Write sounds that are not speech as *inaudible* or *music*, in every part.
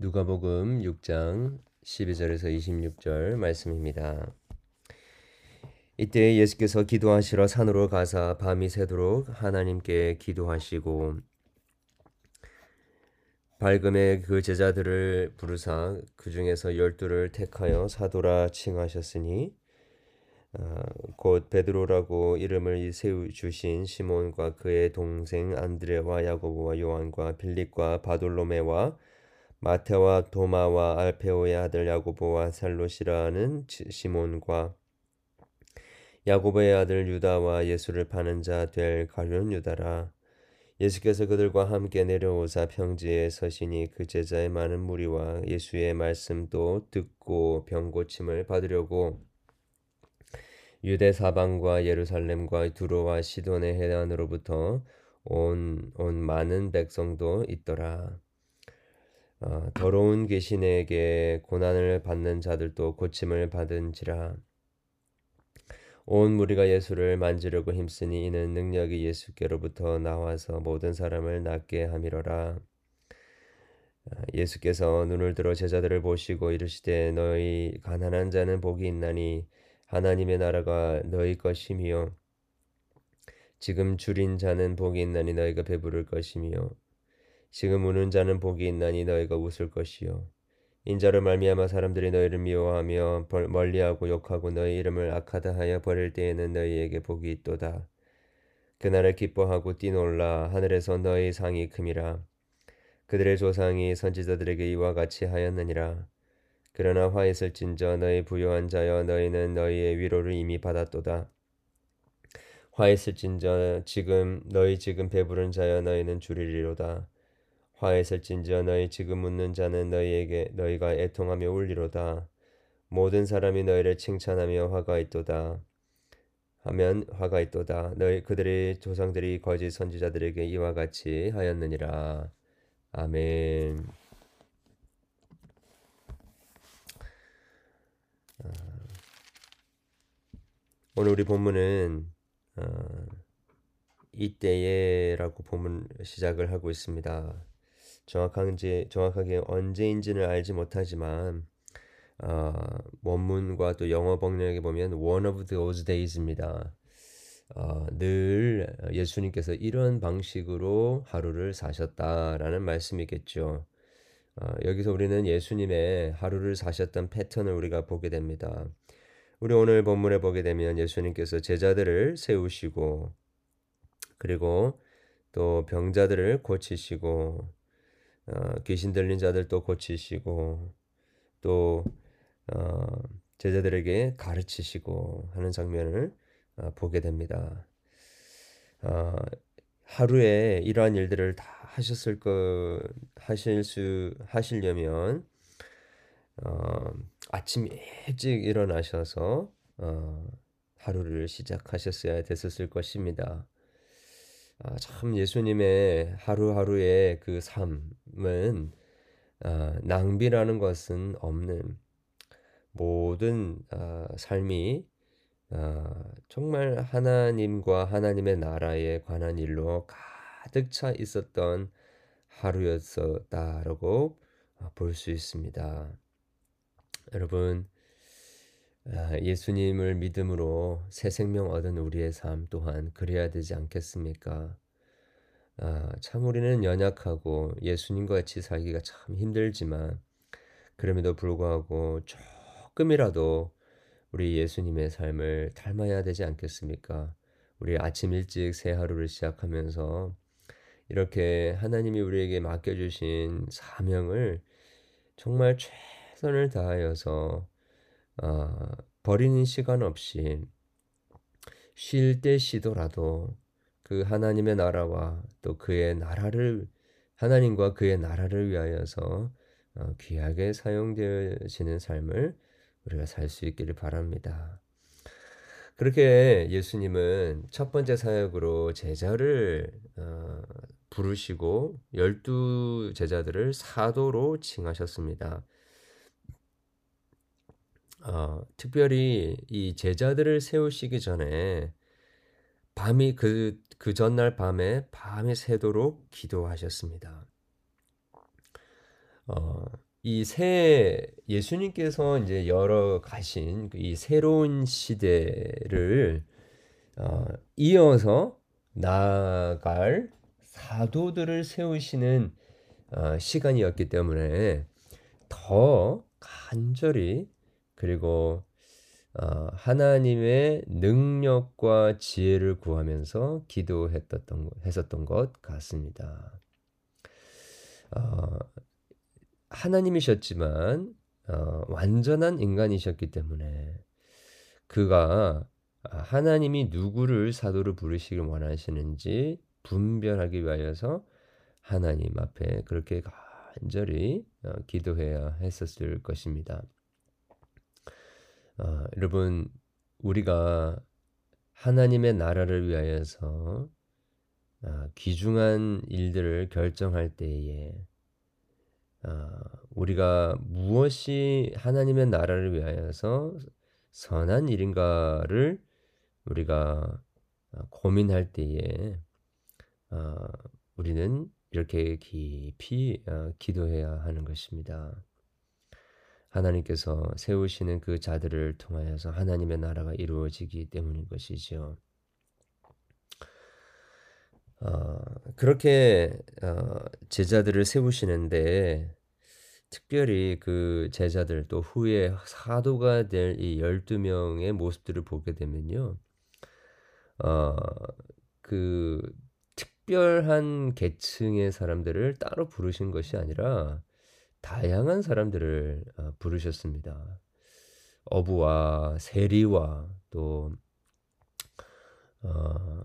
누가복음 6장 12절에서 26절 말씀입니다. 이때 예수께서 기도하시러 산으로 가사 밤이 새도록 하나님께 기도하시고 밝음에 그 제자들을 부르사 그 중에서 열두를 택하여 사도라 칭하셨으니 어, 곧 베드로라고 이름을 세우 주신 시몬과 그의 동생 안드레와 야고보와 요한과 빌립과 바돌로메와 마테와 도마와 알페오의 아들 야고보와 살롯이라는 시몬과 야고보의 아들 유다와 예수를 파는 자 될 가룟 유다라 예수께서 그들과 함께 내려오사 평지에 서시니 그 제자의 많은 무리와 예수의 말씀도 듣고 병 고침을 받으려고 유대 사방과 예루살렘과 두로와 시돈의 해안으로부터 온, 온 많은 백성도 있더라. 어, 더러운 귀신에게 고난을 받는 자들도 고침을 받은지라. 온 무리가 예수를 만지려고 힘쓰니 이는 능력이 예수께로부터 나와서 모든 사람을 낫게 함이로라. 어, 예수께서 눈을 들어 제자들을 보시고 이르시되 너희 가난한 자는 복이 있나니 하나님의 나라가 너희 것이며 지금 줄인 자는 복이 있나니 너희가 배부를 것이며 지금 우는 자는 복이 있나니 너희가 웃을 것이요. 인자로 말미암아 사람들이 너희를 미워하며 멀리하고 욕하고 너희 이름을 악하다 하여 버릴 때에는 너희에게 복이 있도다. 그날을 기뻐하고 뛰놀라. 하늘에서 너희 상이 큼이라. 그들의 조상이 선지자들에게 이와 같이 하였느니라. 그러나 화 있을진저 너희 부요한 자여 너희는 너희의 위로를 이미 받았도다. 화 있을진저 지금 너희 지금 배부른 자여 너희는 줄이리로다 화해설진저 너희 지금 묻는 자는 너희에게 너희가 애통하며 울리로다. 모든 사람이 너희를 칭찬하며 화가 있도다. 하면 화가 있도다. 너희 그들의 조상들이 거짓 선지자들에게 이와 같이 하였느니라. 아멘. 아, 오늘 우리 본문은 어, 이때에라고 본문 시작을 하고 있습니다. 정확한지 정확하게 언제인지는 알지 못하지만 어, 원문과 또 영어 번역에 보면 one of those days입니다. 어, 늘 예수님께서 이런 방식으로 하루를 사셨다라는 말씀이겠죠. 어, 여기서 우리는 예수님의 하루를 사셨던 패턴을 우리가 보게 됩니다. 우리 오늘 본문에 보게 되면 예수님께서 제자들을 세우시고 그리고 또 병자들을 고치시고 어, 귀신 들린 자들도 고치시고 또 어, 제자들에게 가르치시고 하는 장면을 어, 보게 됩니다. 어, 하루에 이러한 일들을 다 하셨을 거 하실 수 하시려면 어, 아침 일찍 일어나셔서 어, 하루를 시작하셨어야 됐었을 것입니다. 아, 참 예수님의 하루하루의 그 삶은 아, 낭비라는 것은 없는 모든 아, 삶이 아, 정말 하나님과 하나님의 나라에 관한 일로 가득 차 있었던 하루였었다라고 볼 수 있습니다. 여러분 아, 예수님을 믿음으로 새 생명 얻은 우리의 삶 또한 그래야 되지 않겠습니까? 아, 참 우리는 연약하고 예수님과 같이 살기가 참 힘들지만 그럼에도 불구하고 조금이라도 우리 예수님의 삶을 닮아야 되지 않겠습니까? 우리 아침 일찍 새 하루를 시작하면서 이렇게 하나님이 우리에게 맡겨주신 사명을 정말 최선을 다하여서 어, 버리는 시간 없이 쉴 때 쉬더라도 그 하나님의 나라와 또 그의 나라를 하나님과 그의 나라를 위하여서 어, 귀하게 사용되어지는 삶을 우리가 살 수 있기를 바랍니다. 그렇게 예수님은 첫 번째 사역으로 제자를 어, 부르시고 열두 제자들을 사도로 칭하셨습니다. 어, 특별히 이 제자들을 세우시기 전에 밤이 그, 그 전날 밤에 밤이 새도록 기도하셨습니다. 어, 이 새 예수님께서 이제 열어 가신 이 새로운 시대를 어, 이어서 나아갈 사도들을 세우시는 어, 시간이었기 때문에 더 간절히 그리고 어, 하나님의 능력과 지혜를 구하면서 기도했었던 했었던 것 같습니다. 어, 하나님이셨지만 어, 완전한 인간이셨기 때문에 그가 하나님이 누구를 사도로 부르시길 원하시는지 분별하기 위하여서 하나님 앞에 그렇게 간절히 어, 기도해야 했었을 것입니다. 어, 여러분 우리가 하나님의 나라를 위하여서 어, 귀중한 일들을 결정할 때에 어, 우리가 무엇이 하나님의 나라를 위하여서 선한 일인가를 우리가 어, 고민할 때에 어, 우리는 이렇게 깊이 어, 기도해야 하는 것입니다. 하나님께서 세우시는 그 자들을 통하여서 하나님의 나라가 이루어지기 때문인 것이지요. 어, 그렇게 어, 제자들을 세우시는데 특별히 그 제자들 또 후에 사도가 될 이 12명의 모습들을 보게 되면요. 어, 그 특별한 계층의 사람들을 따로 부르신 것이 아니라 다양한 사람들을 어, 부르셨습니다. 어부와 세리와 또 어,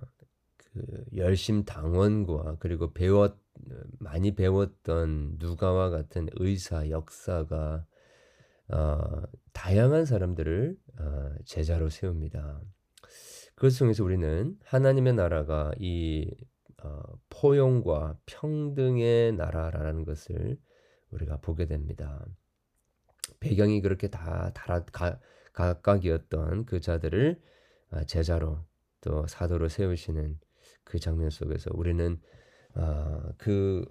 그 열심 당원과 그리고 배웠 많이 배웠던 누가와 같은 의사, 역사가 어, 다양한 사람들을 어, 제자로 세웁니다. 그것 중에서 우리는 하나님의 나라가 이 어, 포용과 평등의 나라라는 것을 우리가 보게 됩니다. 배경이 그렇게 다 달아, 가, 각각이었던 그 자들을 어, 제자로 또 사도로 세우시는 그 장면 속에서 우리는 어, 그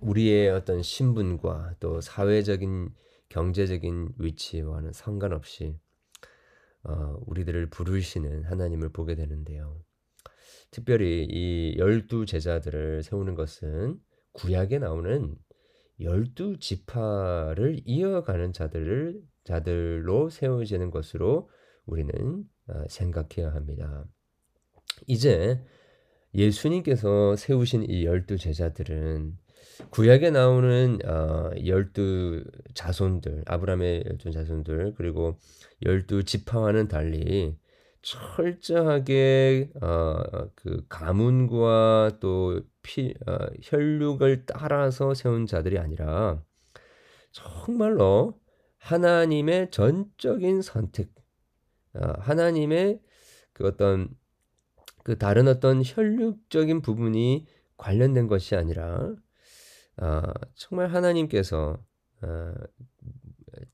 우리의 어떤 신분과 또 사회적인 경제적인 위치와는 상관없이 어, 우리들을 부르시는 하나님을 보게 되는데요. 특별히 이 열두 제자들을 세우는 것은 구약에 나오는 열두 지파를 이어가는 자들을 자들로 세워지는 것으로 우리는 어, 생각해야 합니다. 이제 예수님께서 세우신 이 열두 제자들은 구약에 나오는 어, 열두 자손들, 아브라함의 열두 자손들, 그리고 열두 지파와는 달리 철저하게 어, 그 가문과 또 피, 어, 혈육을 따라서 세운 자들이 아니라 정말로 하나님의 전적인 선택, 어, 하나님의 그 어떤 그 다른 어떤 혈육적인 부분이 관련된 것이 아니라 어, 정말 하나님께서 어,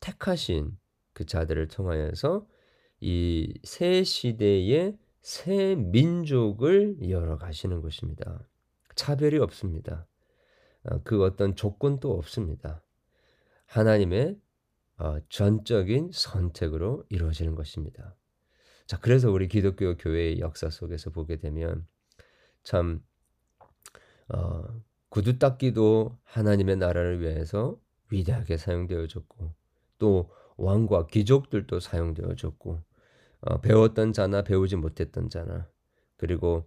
택하신 그 자들을 통하여서 이 새 시대의 새 민족을 열어가시는 것입니다. 차별이 없습니다. 어, 그 어떤 조건도 없습니다. 하나님의 어, 전적인 선택으로 이루어지는 것입니다. 자, 그래서 우리 기독교 교회의 역사 속에서 보게 되면 참 어, 구두 닦기도 하나님의 나라를 위해서 위대하게 사용되어졌고 또 왕과 귀족들도 사용되어졌고 어, 배웠던 자나 배우지 못했던 자나 그리고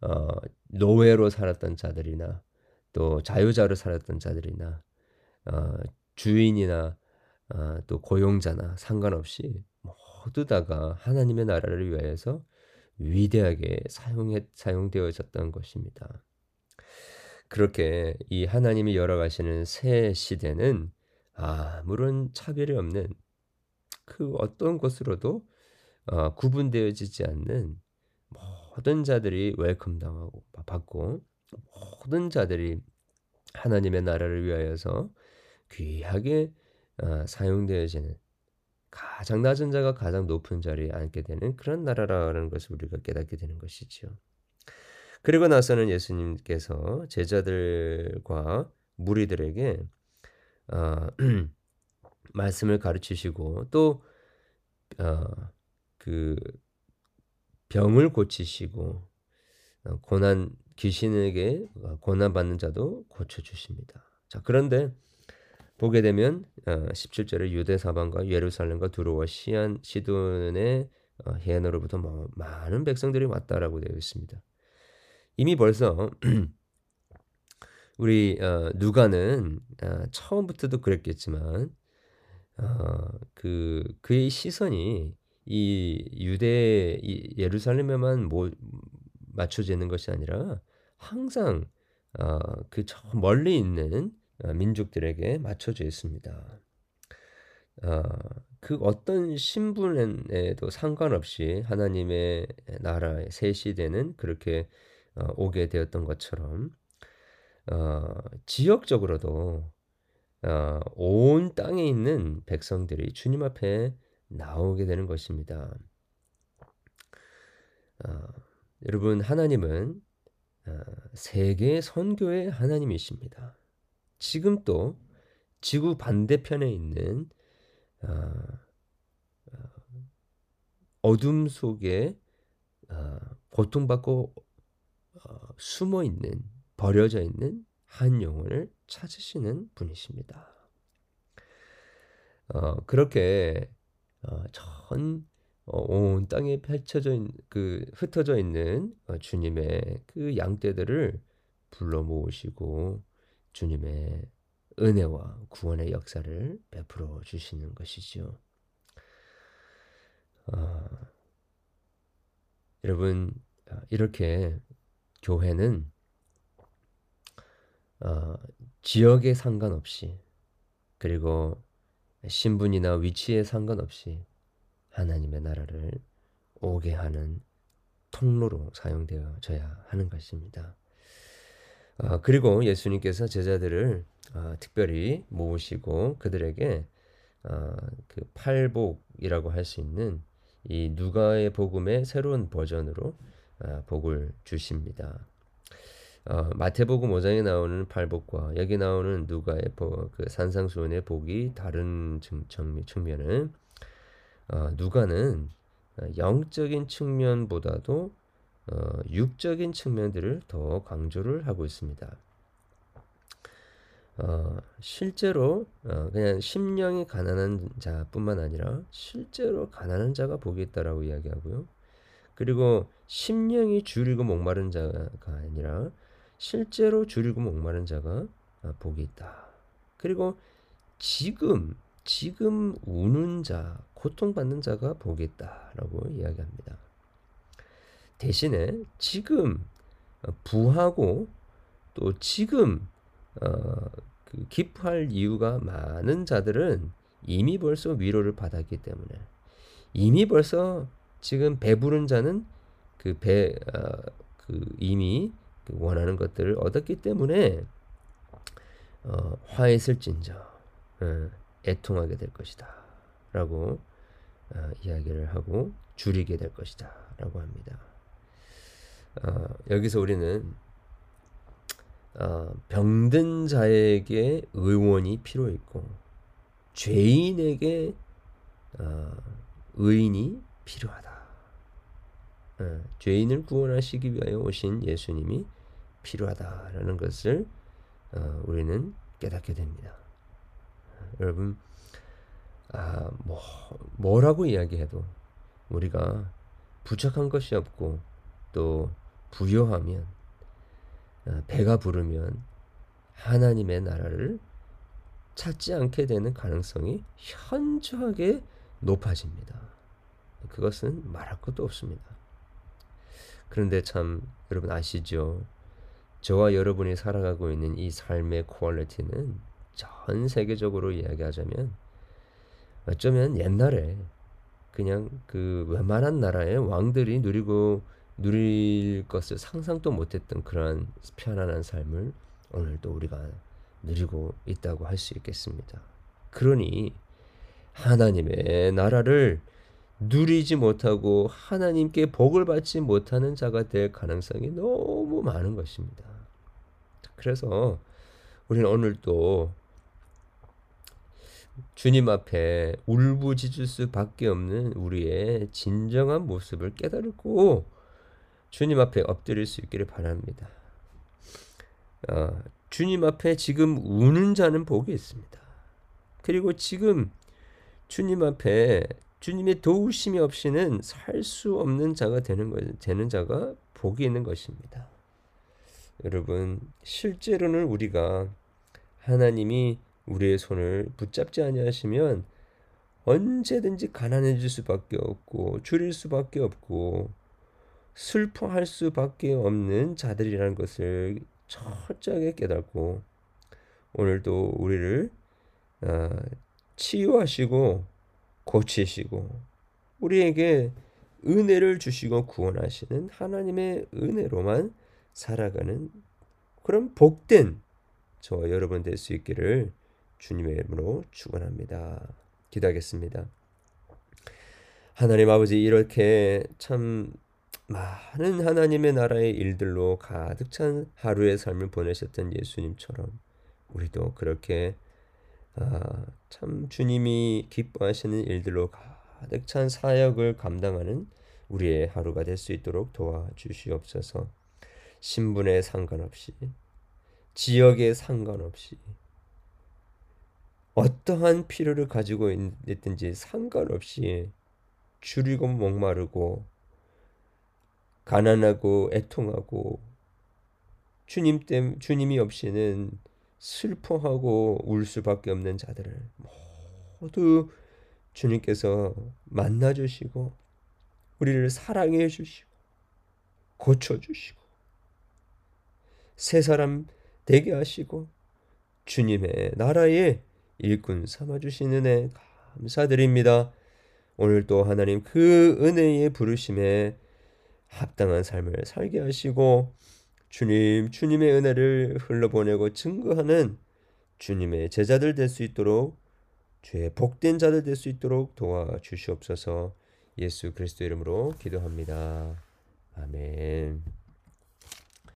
어, 노예로 살았던 자들이나 또 자유자로 살았던 자들이나 어, 주인이나 어, 또 고용자나 상관없이 모두 다가 하나님의 나라를 위하여서 위대하게 사용해, 사용되어졌던 것입니다. 그렇게 이 하나님이 열어가시는 새 시대는 아무런 차별이 없는 그 어떤 것으로도 어, 구분되어지지 않는 모든 자들이 welcome 당하고 받고 모든 자들이 하나님의 나라를 위하여서 귀하게 어, 사용되어지는 가장 낮은 자가 가장 높은 자리에 앉게 되는 그런 나라라는 것을 우리가 깨닫게 되는 것이지요. 그리고 나서는 예수님께서 제자들과 무리들에게 어, *clears throat* 말씀을 가르치시고 또 어, 그 병을 고치시고 어, 고난 귀신에게 고난 받는 자도 고쳐 주십니다. 자, 그런데 보게 되면 어, 17절에 유대 사방과 예루살렘과 두로와 시안 시돈의 어, 해안으로부터 뭐 많은 백성들이 왔다라고 되어 있습니다. 이미 벌써 *clears throat* 우리 어, 누가는 어, 처음부터도 그랬겠지만 어, 그 그의 시선이 이 유대 이 예루살렘에만 뭐 맞춰지는 것이 아니라 항상 어, 그저 멀리 있는 어, 민족들에게 맞춰져 있습니다. 어, 그 어떤 신분에도 상관없이 하나님의 나라의 새 시대는 그렇게 어, 오게 되었던 것처럼 어, 지역적으로도 어, 온 땅에 있는 백성들이 주님 앞에 나오게 되는 것입니다. 어, 여러분 하나님은 어, 세계 선교의 하나님이십니다. 지금 또 지구 반대편에 있는 어, 어둠 속에 고통받고 숨어 있는 버려져 있는 한 영혼을 찾으시는 분이십니다. 어, 그렇게 어, 전 어, 온 땅에 펼쳐져 있는 그 흩어져 있는 어, 주님의 그 양떼들을 불러 모으시고 주님의 은혜와 구원의 역사를 베풀어 주시는 것이죠. 어, 여러분 어, 이렇게 교회는 어, 지역에 상관없이 그리고 신분이나 위치에 상관없이 하나님의 나라를 오게 하는 통로로 사용되어져야 하는 것입니다. 어, 그리고 예수님께서 제자들을 어, 특별히 모으시고 그들에게 어, 그 팔복이라고 할 수 있는 이 누가의 복음의 새로운 버전으로 어, 복을 주십니다. 어, 마태복음 5장에 나오는 팔복과 여기 나오는 누가의 복, 그 산상수훈의 복이 다른 측, 측면은 어, 누가는 영적인 측면보다도 어, 육적인 측면들을 더 강조를 하고 있습니다. 어, 실제로 어, 그냥 심령이 가난한 자뿐만 아니라 실제로 가난한 자가 복이 있다라고 이야기하고요. 그리고 심령이 줄이고 목마른 자가 아니라 실제로 줄이고 목마른 자가 아, 복이 있다. 그리고 지금 지금 우는 자, 고통받는 자가 복이 있다라고 이야기합니다. 대신에 지금 어, 부하고 또 지금 어, 그 기뻐할 이유가 많은 자들은 이미 벌써 위로를 받았기 때문에 이미 벌써 지금 배부른 자는 그 배, 어, 그 이미 그 원하는 것들을 얻었기 때문에 어, 화했을진저 어, 애통하게 될 것이다 라고 어, 이야기를 하고 줄이게 될 것이다 라고 합니다. 어, 여기서 우리는 어, 병든 자에게 의원이 필요 있고 죄인에게 어, 의인이 필요하다. 어, 죄인을 구원하시기 위하여 오신 예수님이 필요하다라는 것을 어, 우리는 깨닫게 됩니다. 여러분, 아, 뭐, 뭐라고 이야기해도 우리가 부족한 것이 없고 또 부여하면 어, 배가 부르면 하나님의 나라를 찾지 않게 되는 가능성이 현저하게 높아집니다. 그것은 말할 것도 없습니다. 그런데 참 여러분 아시죠? 저와 여러분이 살아가고 있는 이 삶의 퀄리티는 전 세계적으로 이야기하자면 어쩌면 옛날에 그냥 그 웬만한 나라의 왕들이 누리고 누릴 것을 상상도 못했던 그러한 편안한 삶을 오늘도 우리가 누리고 있다고 할 수 있겠습니다. 그러니 하나님의 나라를 누리지 못하고 하나님께 복을 받지 못하는 자가 될 가능성이 너무 많은 것입니다. 그래서 우리는 오늘 또 주님 앞에 울부짖을 수밖에 없는 우리의 진정한 모습을 깨달고 주님 앞에 엎드릴 수 있기를 바랍니다. 어, 주님 앞에 지금 우는 자는 복이 있습니다. 그리고 지금 주님 앞에 주님의 도우심이 없이는 살 수 없는 자가 되는 거 되는 자가 복이 있는 것입니다. 여러분 실제로는 우리가 하나님이 우리의 손을 붙잡지 아니하시면 언제든지 가난해질 수밖에 없고 줄일 수밖에 없고 슬퍼할 수밖에 없는 자들이라는 것을 철저하게 깨닫고 오늘도 우리를 어, 치유하시고 고치시고 우리에게 은혜를 주시고 구원하시는 하나님의 은혜로만 살아가는 그런 복된 저와 여러분 될 수 있기를 주님의 이름으로 축원합니다. 기도하겠습니다. 하나님 아버지 이렇게 참 많은 하나님의 나라의 일들로 가득 찬 하루의 삶을 보내셨던 예수님처럼 우리도 그렇게 아, 참 주님이 기뻐하시는 일들로 가득 찬 사역을 감당하는 우리의 하루가 될 수 있도록 도와주시옵소서. 신분에 상관없이 지역에 상관없이 어떠한 필요를 가지고 있든지 상관없이 줄이고 목마르고 가난하고 애통하고 주님 때 주님이 없이는 슬퍼하고 울 수밖에 없는 자들을 모두 주님께서 만나 주시고 우리를 사랑해 주시고 고쳐 주시고 새 사람 되게 하시고 주님의 나라의 일꾼 삼아 주시는 은혜 감사드립니다. 오늘 또 하나님 그 은혜의 부르심에 합당한 삶을 살게 하시고 주님, 주님의 은혜를 흘러보내고 증거하는 주님의 제자들 될 수 있도록 주의 복된 자들 될 수 있도록 도와주시옵소서 예수 그리스도 이름으로 기도합니다. 아멘.